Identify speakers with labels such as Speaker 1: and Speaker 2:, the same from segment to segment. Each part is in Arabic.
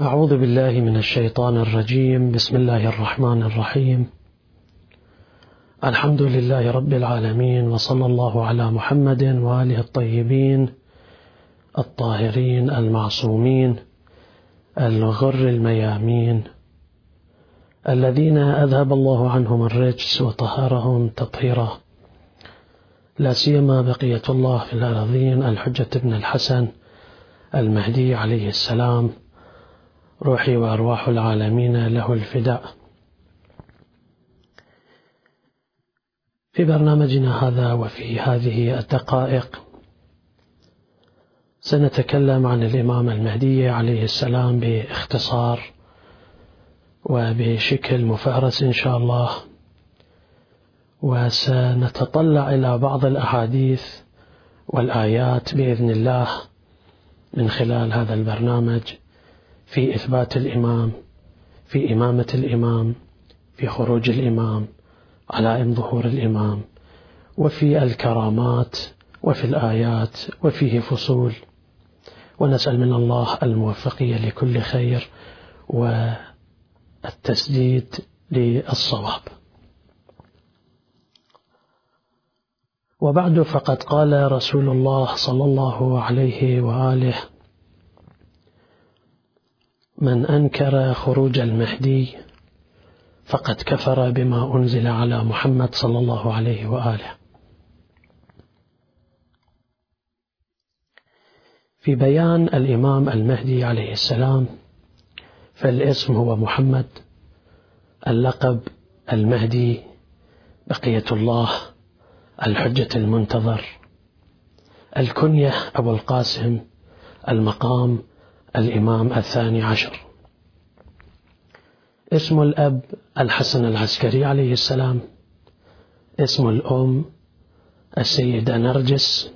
Speaker 1: أعوذ بالله من الشيطان الرجيم بسم الله الرحمن الرحيم الحمد لله رب العالمين وصلى الله على محمد وآله الطيبين الطاهرين المعصومين الغر الميامين الذين أذهب الله عنهم الرجس وطهرهم تطهيرا لا سيما بقية الله في الأرضين الحجة بن الحسن المهدي عليه السلام روحي وأرواح العالمين له الفداء في برنامجنا هذا وفي هذه الدقائق سنتكلم عن الإمام المهدي عليه السلام باختصار وبشكل مفهرس إن شاء الله وسنتطلع إلى بعض الأحاديث والآيات بإذن الله من خلال هذا البرنامج في إثبات الإمام في إمامة الإمام في خروج الإمام علائم ظهور الإمام وفي الكرامات وفي الآيات وفيه فصول ونسأل من الله الموفقية لكل خير والتسديد للصواب وبعد فقد قال رسول الله صلى الله عليه وآله من أنكر خروج المهدي فقد كفر بما أنزل على محمد صلى الله عليه وآله في بيان الإمام المهدي عليه السلام فالاسم هو محمد اللقب المهدي بقية الله الحجة المنتظر الكنية أبو القاسم المقام الإمام الثاني عشر اسم الأب الحسن العسكري عليه السلام اسم الأم السيدة نرجس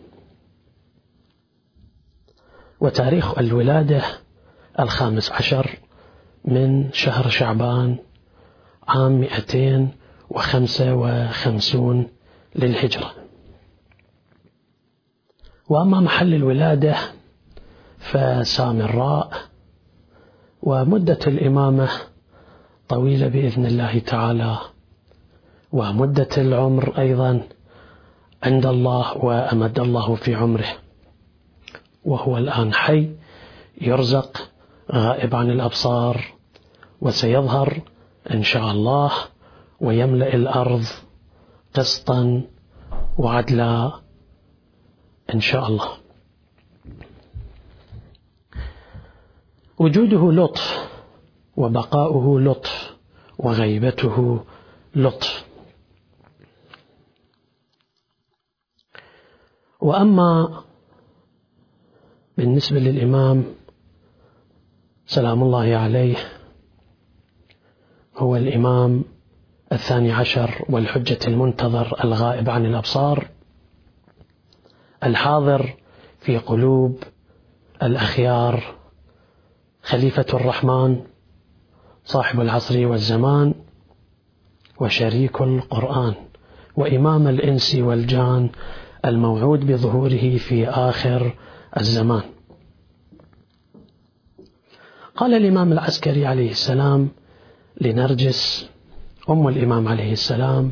Speaker 1: وتاريخ الولادة الخامس عشر من شهر شعبان عام 255 للهجرة وأما محل الولادة فسامراء ومدة الإمامة طويلة بإذن الله تعالى ومدة العمر أيضا عند الله وأمد الله في عمره وهو الآن حي يرزق غائب عن الأبصار وسيظهر إن شاء الله ويملأ الأرض قسطا وعدلا إن شاء الله وجوده لطف وبقاؤه لطف وغيبته لطف واما بالنسبه للامام سلام الله عليه هو الامام الثاني عشر والحجه المنتظر الغائب عن الابصار الحاضر في قلوب الاخيار خليفة الرحمن صاحب العصر والزمان وشريك القرآن وإمام الإنس والجان الموعود بظهوره في آخر الزمان. قال الإمام العسكري عليه السلام لنرجس أم الإمام عليه السلام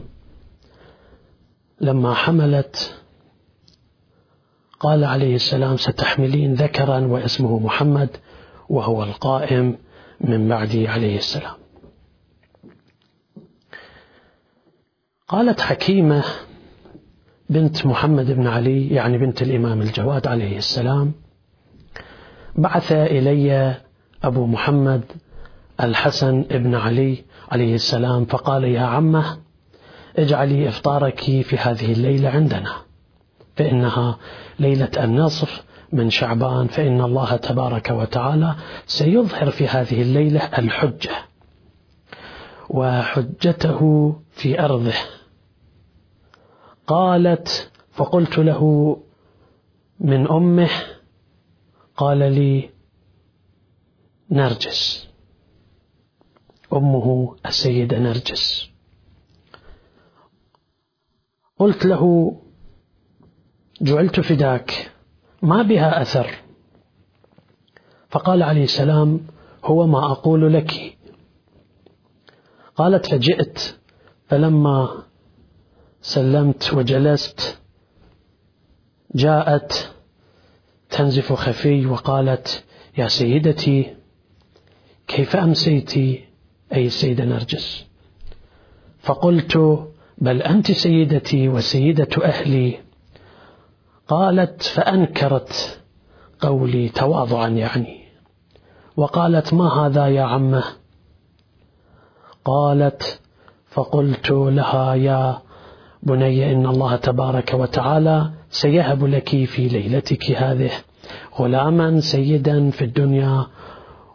Speaker 1: لما حملت قال عليه السلام ستحملين ذكرا واسمه محمد وهو القائم من بعدي عليه السلام قالت حكيمة بنت محمد بن علي يعني بنت الإمام الجواد عليه السلام بعث إلي أبو محمد الحسن بن علي عليه السلام فقال يا عمه اجعلي إفطارك في هذه الليلة عندنا فإنها ليلة النصف من شعبان فإن الله تبارك وتعالى سيظهر في هذه الليلة الحجة وحجته في أرضه قالت فقلت له من أمه قال لي نرجس أمه السيدة نرجس قلت له جعلت فداك ما بها أثر فقال عليه السلام هو ما أقول لك قالت فجئت فلما سلمت وجلست جاءت تنزف خفي وقالت يا سيدتي كيف أمسيت أي السيدة نرجس فقلت بل أنت سيدتي وسيدة أهلي قالت فأنكرت قولي تواضعا يعني وقالت ما هذا يا عمه قالت فقلت لها يا بني إن الله تبارك وتعالى سيهب لك في ليلتك هذه غلاما سيدا في الدنيا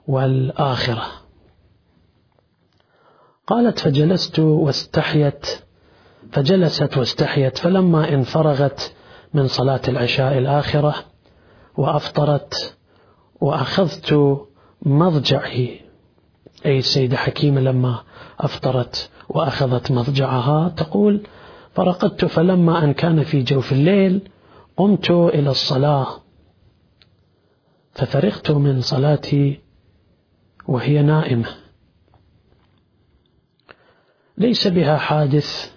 Speaker 1: والآخرة قالت فجلست واستحيت فجلست واستحيت فلما ان فرغت من صلاة العشاء الآخرة وأفطرت وأخذت مضجعي أي السيدة حكيمة لما أفطرت وأخذت مضجعها تقول فرقدت فلما أن كان في جوف الليل قمت إلى الصلاة ففرغت من صلاتي وهي نائمة ليس بها حادث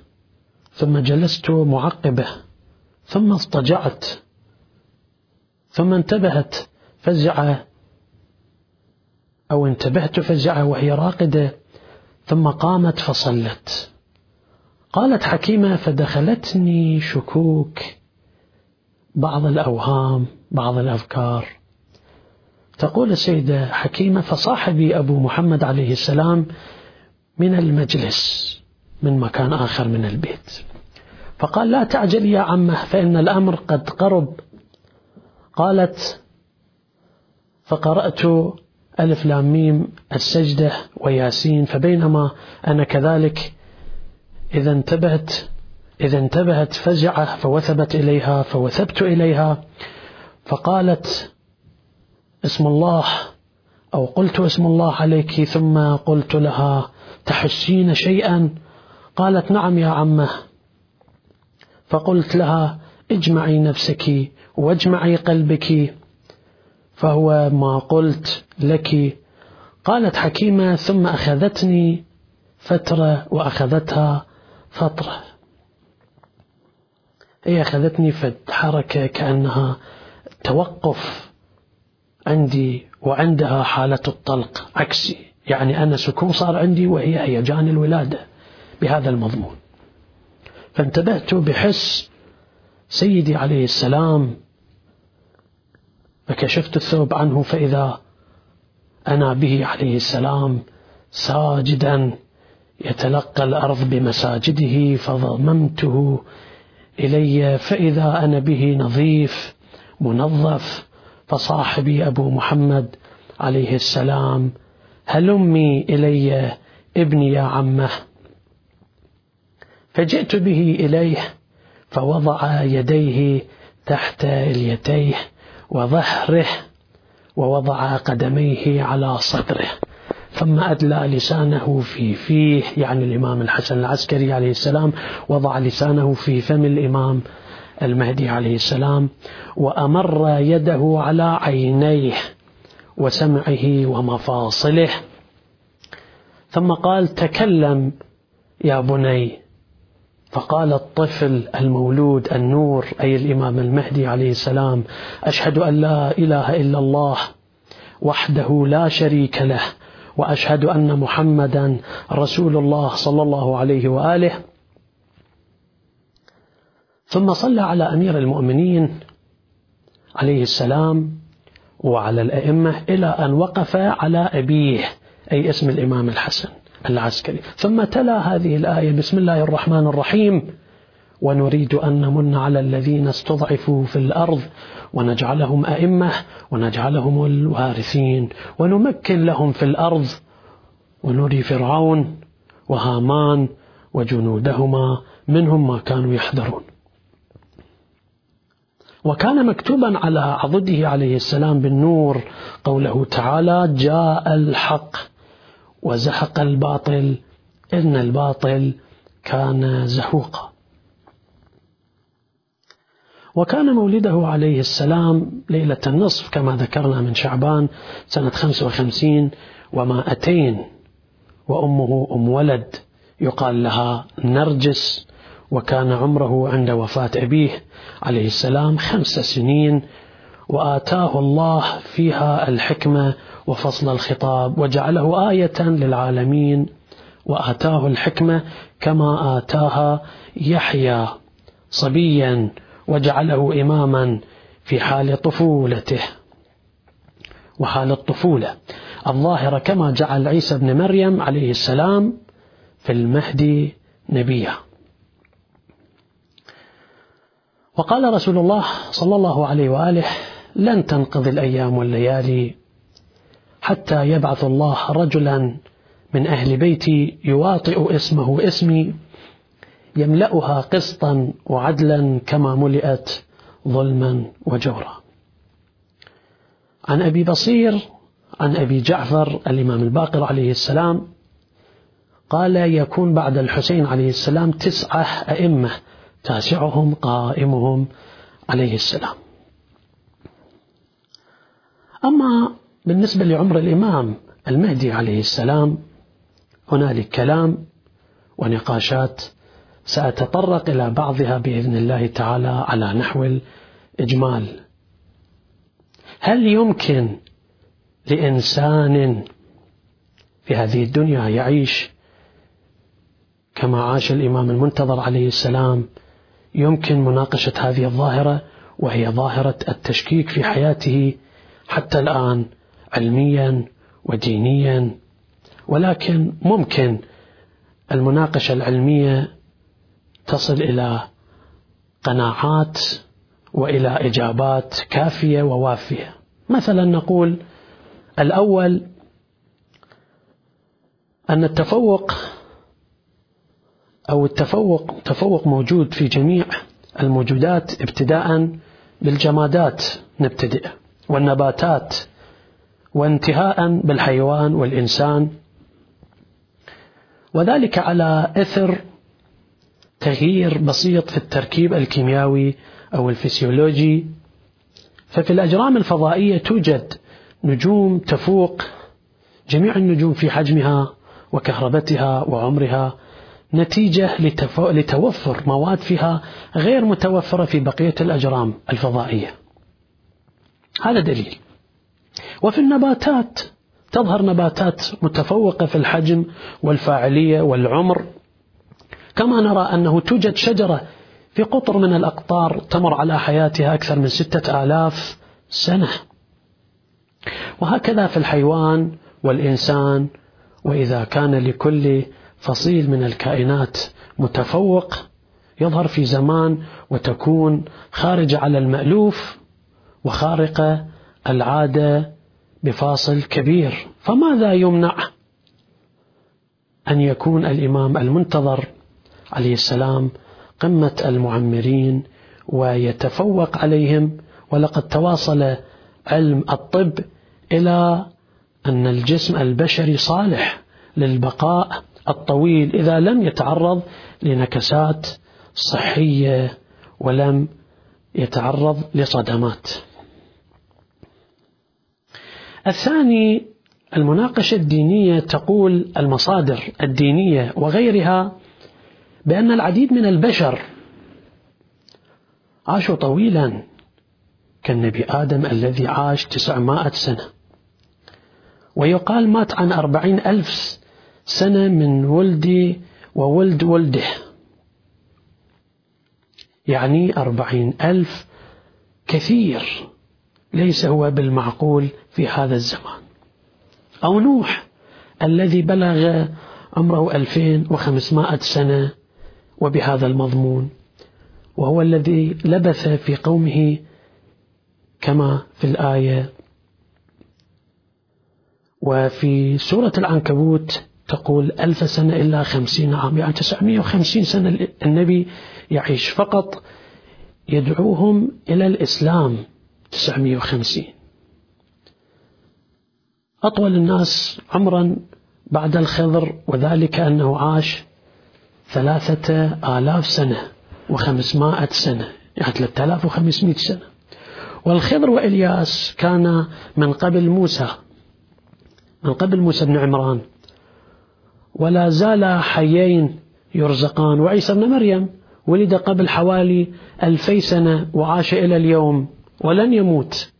Speaker 1: ثم جلست معقبه ثم اضطجعت ثم انتبهت فزعة أو انتبهت فزعة وهي راقدة ثم قامت فصلت قالت حكيمة فدخلتني شكوك بعض الأوهام بعض الأفكار تقول السيدة حكيمة فصاحبي أبو محمد عليه السلام من المجلس من مكان آخر من البيت فقال لا تعجل يا عمه فإن الأمر قد قرب قالت فقرأت ألف لام ميم السجدة وياسين فبينما أنا كذلك إذا انتبهت إذا انتبهت فزعة فوثبت إليها فوثبت إليها فقالت اسم الله أو قلت اسم الله عليك ثم قلت لها تحسين شيئا قالت نعم يا عمه فقلت لها اجمعي نفسك واجمعي قلبك فهو ما قلت لك قالت حكيمة ثم أخذتني فترة وأخذتها فترة هي أخذتني حركة كأنها توقف عندي وعندها حالة الطلق عكسي يعني أنا سكون صار عندي وهي هيجان الولادة بهذا المضمون فانتبهت بحس سيدي عليه السلام فكشفت الثوب عنه فإذا أنا به عليه السلام ساجدا يتلقى الأرض بمساجده فضممته إلي فإذا أنا به نظيف منظف فصاحبي أبو محمد عليه السلام هلمي إلي ابني يا عمه فجئت به إليه فوضع يديه تحت اليتيه وظهره ووضع قدميه على صدره ثم أدلى لسانه في فيه يعني الإمام الحسن العسكري عليه السلام وضع لسانه في فم الإمام المهدي عليه السلام وأمر يده على عينيه وسمعه ومفاصله ثم قال تكلم يا بني فقال الطفل المولود النور أي الإمام المهدي عليه السلام أشهد أن لا إله إلا الله وحده لا شريك له وأشهد أن محمدا رسول الله صلى الله عليه وآله ثم صلى على أمير المؤمنين عليه السلام وعلى الأئمة إلى أن وقف على أبيه أي اسم الإمام الحسن العسكري ثم تلا هذه الآية بسم الله الرحمن الرحيم ونريد أن نمن على الذين استضعفوا في الأرض ونجعلهم أئمة ونجعلهم الوارثين ونمكن لهم في الأرض ونري فرعون وهامان وجنودهما منهم ما كانوا يحذرون وكان مكتوبا على عضده عليه السلام بالنور قوله تعالى جاء الحق وزحق الباطل إن الباطل كان زحوقا وكان مولده عليه السلام ليلة النصف كما ذكرنا من شعبان سنة 55 ومائتين وأمه أم ولد يقال لها نرجس وكان عمره عند وفاة أبيه عليه السلام خمس سنين وآتاه الله فيها الحكمة وفصل الخطاب وجعله آية للعالمين وآتاه الحكمة كما آتاها يحيى صبيا وجعله إماما في حال طفولته وحال الطفولة الظاهرة كما جعل عيسى بن مريم عليه السلام في المهدي نبيا وقال رسول الله صلى الله عليه وآله لن تنقضي الأيام والليالي حتى يبعث الله رجلا من أهل بيتي يواطئ اسمه اسمي يملأها قسطا وعدلا كما ملئت ظلما وجورا. عن أبي بصير عن أبي جعفر الإمام الباقر عليه السلام قال يكون بعد الحسين عليه السلام تسعة أئمة تاسعهم قائمهم عليه السلام. أما بالنسبة لعمر الإمام المهدي عليه السلام هنالك كلام ونقاشات سأتطرق إلى بعضها بإذن الله تعالى على نحو الإجمال هل يمكن لإنسان في هذه الدنيا يعيش كما عاش الإمام المنتظر عليه السلام يمكن مناقشة هذه الظاهرة وهي ظاهرة التشكيك في حياته حتى الآن علميا ودينيا ولكن ممكن المناقشه العلميه تصل الى قناعات والى اجابات كافيه ووافيه مثلا نقول الاول ان التفوق او التفوق تفوق موجود في جميع الموجودات ابتداء بالجمادات نبتدئ والنباتات وانتهاء بالحيوان والإنسان وذلك على إثر تغيير بسيط في التركيب الكيميائي أو الفسيولوجي ففي الأجرام الفضائية توجد نجوم تفوق جميع النجوم في حجمها وكهربتها وعمرها نتيجة لتوفر مواد فيها غير متوفرة في بقية الأجرام الفضائية هذا دليل وفي النباتات تظهر نباتات متفوقة في الحجم والفاعلية والعمر كما نرى أنه توجد شجرة في قطر من الأقطار تمر على حياتها أكثر من ستة آلاف سنة وهكذا في الحيوان والإنسان وإذا كان لكل فصيل من الكائنات متفوق يظهر في زمان وتكون خارجة على المألوف وخارقة العادة بفاصل كبير فماذا يمنع أن يكون الإمام المنتظر عليه السلام قمة المعمرين ويتفوق عليهم ولقد تواصل علم الطب إلى أن الجسم البشري صالح للبقاء الطويل إذا لم يتعرض لنكسات صحية ولم يتعرض لصدمات الثاني المناقشة الدينية تقول المصادر الدينية وغيرها بأن العديد من البشر عاشوا طويلا كالنبي آدم الذي عاش تسعمائة سنة ويقال مات عن أربعين ألف سنة من ولدي وولد ولده يعني أربعين ألف كثير ليس هو بالمعقول في هذا الزمان أو نوح الذي بلغ عمره 2500 سنة وبهذا المضمون وهو الذي لبث في قومه كما في الآية وفي سورة العنكبوت تقول ألف سنة إلا خمسين عام يعني تسعمائة وخمسين سنة النبي يعيش فقط يدعوهم إلى الإسلام 950 أطول الناس عمرا بعد الخضر وذلك أنه عاش ثلاثة آلاف سنة وخمسمائة سنة يعني 3500 سنة والخضر وإلياس كان من قبل موسى من قبل موسى بن عمران ولا زالا حيين يرزقان وعيسى بن مريم ولد قبل حوالي ألفي سنة وعاش إلى اليوم ولن يموت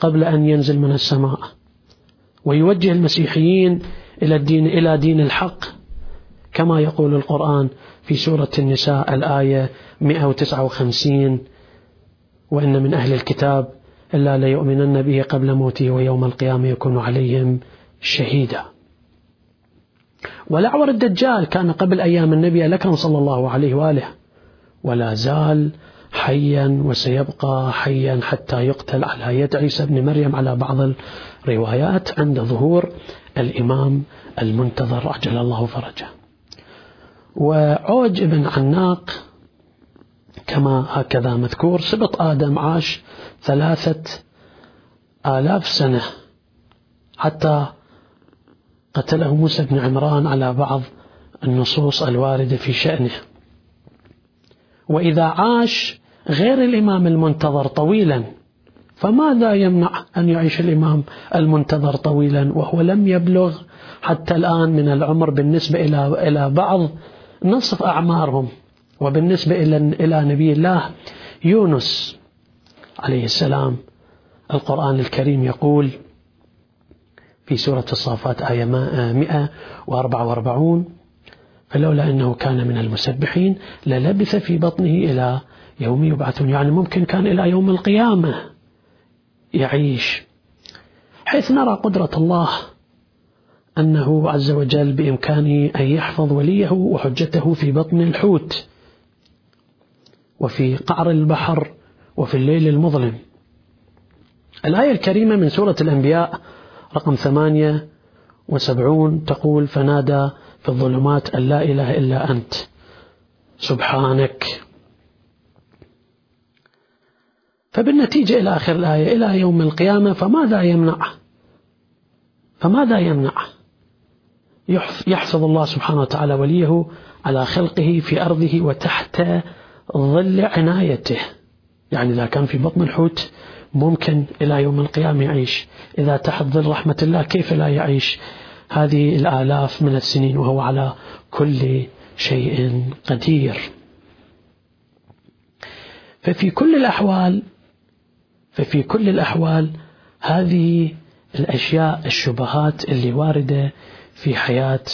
Speaker 1: قبل أن ينزل من السماء ويوجه المسيحيين إلى الدين إلى دين الحق كما يقول القرآن في سورة النساء الآية 159 وإن من أهل الكتاب إلا ليؤمنن به قبل موته ويوم القيامة يكون عليهم شهيدا ولعور الدجال كان قبل أيام النبي الأكرم صلى الله عليه وآله ولا زال حيا وسيبقى حيا حتى يقتل على يد عيسى بن مريم على بعض الروايات عند ظهور الإمام المنتظر عجل الله فرجه وعوج بن عناق كما هكذا مذكور سبط آدم عاش ثلاثة آلاف سنة حتى قتله موسى بن عمران على بعض النصوص الواردة في شأنه وإذا عاش غير الإمام المنتظر طويلا فماذا يمنع أن يعيش الإمام المنتظر طويلا وهو لم يبلغ حتى الآن من العمر بالنسبة إلى إلى بعض نصف أعمارهم وبالنسبة إلى إلى نبي الله يونس عليه السلام القرآن الكريم يقول في سورة الصافات آية 144 آه، فلولا أنه كان من المسبحين للبث في بطنه إلى يوم يبعثون يعني ممكن كان إلى يوم القيامة يعيش حيث نرى قدرة الله أنه عز وجل بإمكانه أن يحفظ وليه وحجته في بطن الحوت وفي قعر البحر وفي الليل المظلم الآية الكريمة من سورة الأنبياء رقم ثمانية وسبعون تقول فنادى في الظلمات أن لا إله إلا أنت سبحانك فبالنتيجة إلى آخر الآية إلى يوم القيامة فماذا يمنعه فماذا يمنعه يحفظ الله سبحانه وتعالى وليه على خلقه في أرضه وتحت ظل عنايته يعني إذا كان في بطن الحوت ممكن إلى يوم القيامة يعيش إذا تحت ظل رحمة الله كيف لا يعيش هذه الآلاف من السنين وهو على كل شيء قدير ففي كل الأحوال ففي كل الأحوال هذه الأشياء الشبهات اللي واردة في حياة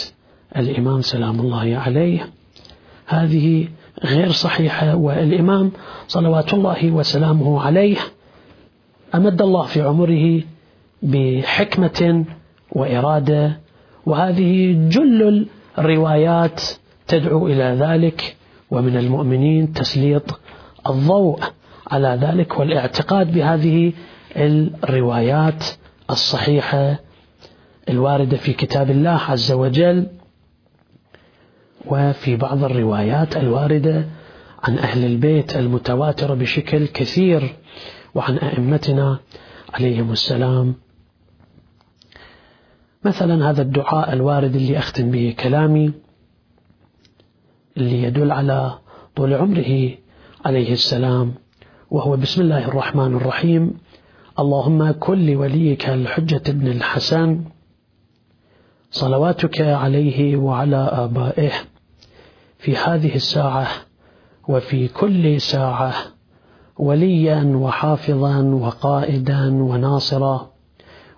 Speaker 1: الإمام سلام الله عليه هذه غير صحيحة والإمام صلوات الله وسلامه عليه أمد الله في عمره بحكمة وإرادة وهذه جل الروايات تدعو إلى ذلك ومن المؤمنين تسليط الضوء على ذلك والاعتقاد بهذه الروايات الصحيحة الواردة في كتاب الله عز وجل وفي بعض الروايات الواردة عن أهل البيت المتواترة بشكل كثير وعن أئمتنا عليهم السلام مثلا هذا الدعاء الوارد اللي أختم به كلامي اللي يدل على طول عمره عليه السلام وهو بسم الله الرحمن الرحيم اللهم كن لوليك الحجة بن الحسن صلواتك عليه وعلى آبائه في هذه الساعة وفي كل ساعة وليا وحافظا وقائدا وناصرا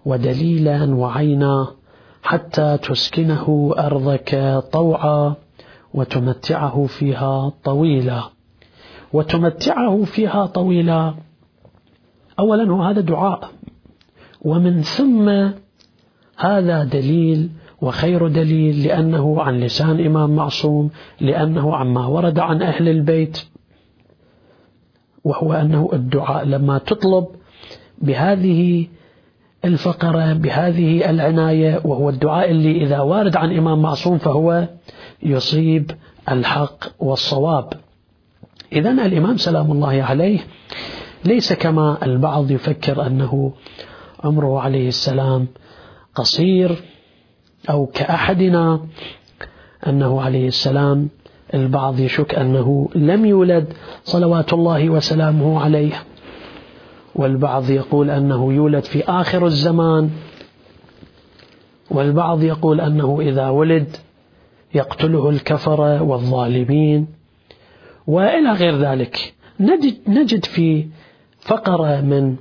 Speaker 1: ودليلا وعينا حتى تسكنه أرضك طوعا وتمتعه فيها طويلا وتمتعه فيها طويلا أولا وهذا دعاء ومن ثم هذا دليل وخير دليل لأنه عن لسان إمام معصوم لأنه عما ورد عن أهل البيت وهو أنه الدعاء لما تطلب بهذه الفقرة بهذه العناية وهو الدعاء اللي إذا وارد عن إمام معصوم فهو يصيب الحق والصواب إذا الإمام سلام الله عليه ليس كما البعض يفكر أنه عمره عليه السلام قصير أو كأحدنا أنه عليه السلام البعض يشك أنه لم يولد صلوات الله وسلامه عليه والبعض يقول أنه يولد في آخر الزمان والبعض يقول أنه إذا ولد يقتله الكفرة والظالمين وإلى غير ذلك نجد, نجد في فقرة من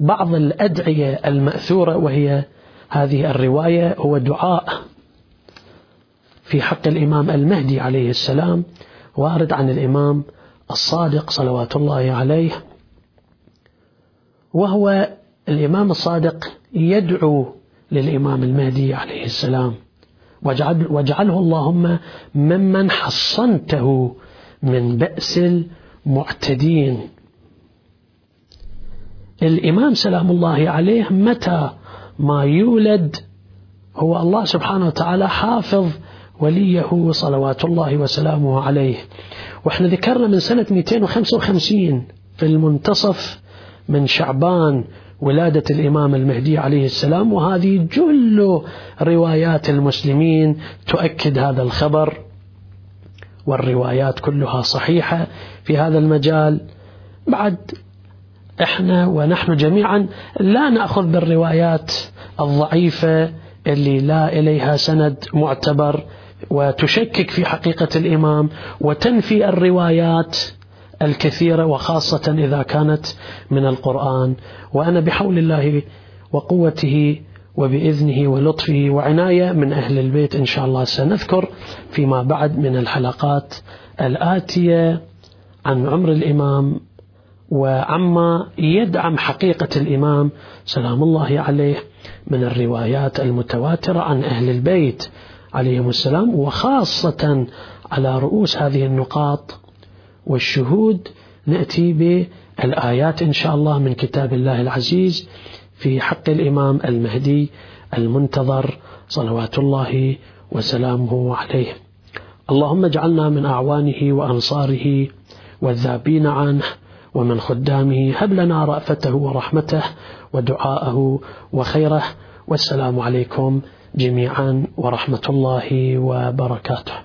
Speaker 1: بعض الأدعية المأثورة وهي هذه الرواية هو دعاء في حق الإمام المهدي عليه السلام وارد عن الإمام الصادق صلوات الله عليه وهو الإمام الصادق يدعو للإمام المهدي عليه السلام واجعل واجعله اللهم ممن حصنته من بأس المعتدين الإمام سلام الله عليه متى ما يولد هو الله سبحانه وتعالى حافظ وليه صلوات الله وسلامه عليه واحنا ذكرنا من سنة 255 في المنتصف من شعبان ولادة الإمام المهدي عليه السلام وهذه جل روايات المسلمين تؤكد هذا الخبر والروايات كلها صحيحة في هذا المجال بعد احنا ونحن جميعا لا ناخذ بالروايات الضعيفه اللي لا اليها سند معتبر وتشكك في حقيقه الامام وتنفي الروايات الكثيره وخاصه اذا كانت من القران وانا بحول الله وقوته وبإذنه ولطفه وعناية من أهل البيت إن شاء الله سنذكر فيما بعد من الحلقات الآتية عن عمر الإمام وعما يدعم حقيقة الإمام سلام الله عليه من الروايات المتواترة عن أهل البيت عليهم السلام وخاصة على رؤوس هذه النقاط والشهود نأتي بالآيات إن شاء الله من كتاب الله العزيز في حق الإمام المهدي المنتظر صلوات الله وسلامه عليه اللهم اجعلنا من أعوانه وأنصاره والذابين عنه ومن خدامه هب لنا رأفته ورحمته ودعاءه وخيره والسلام عليكم جميعا ورحمة الله وبركاته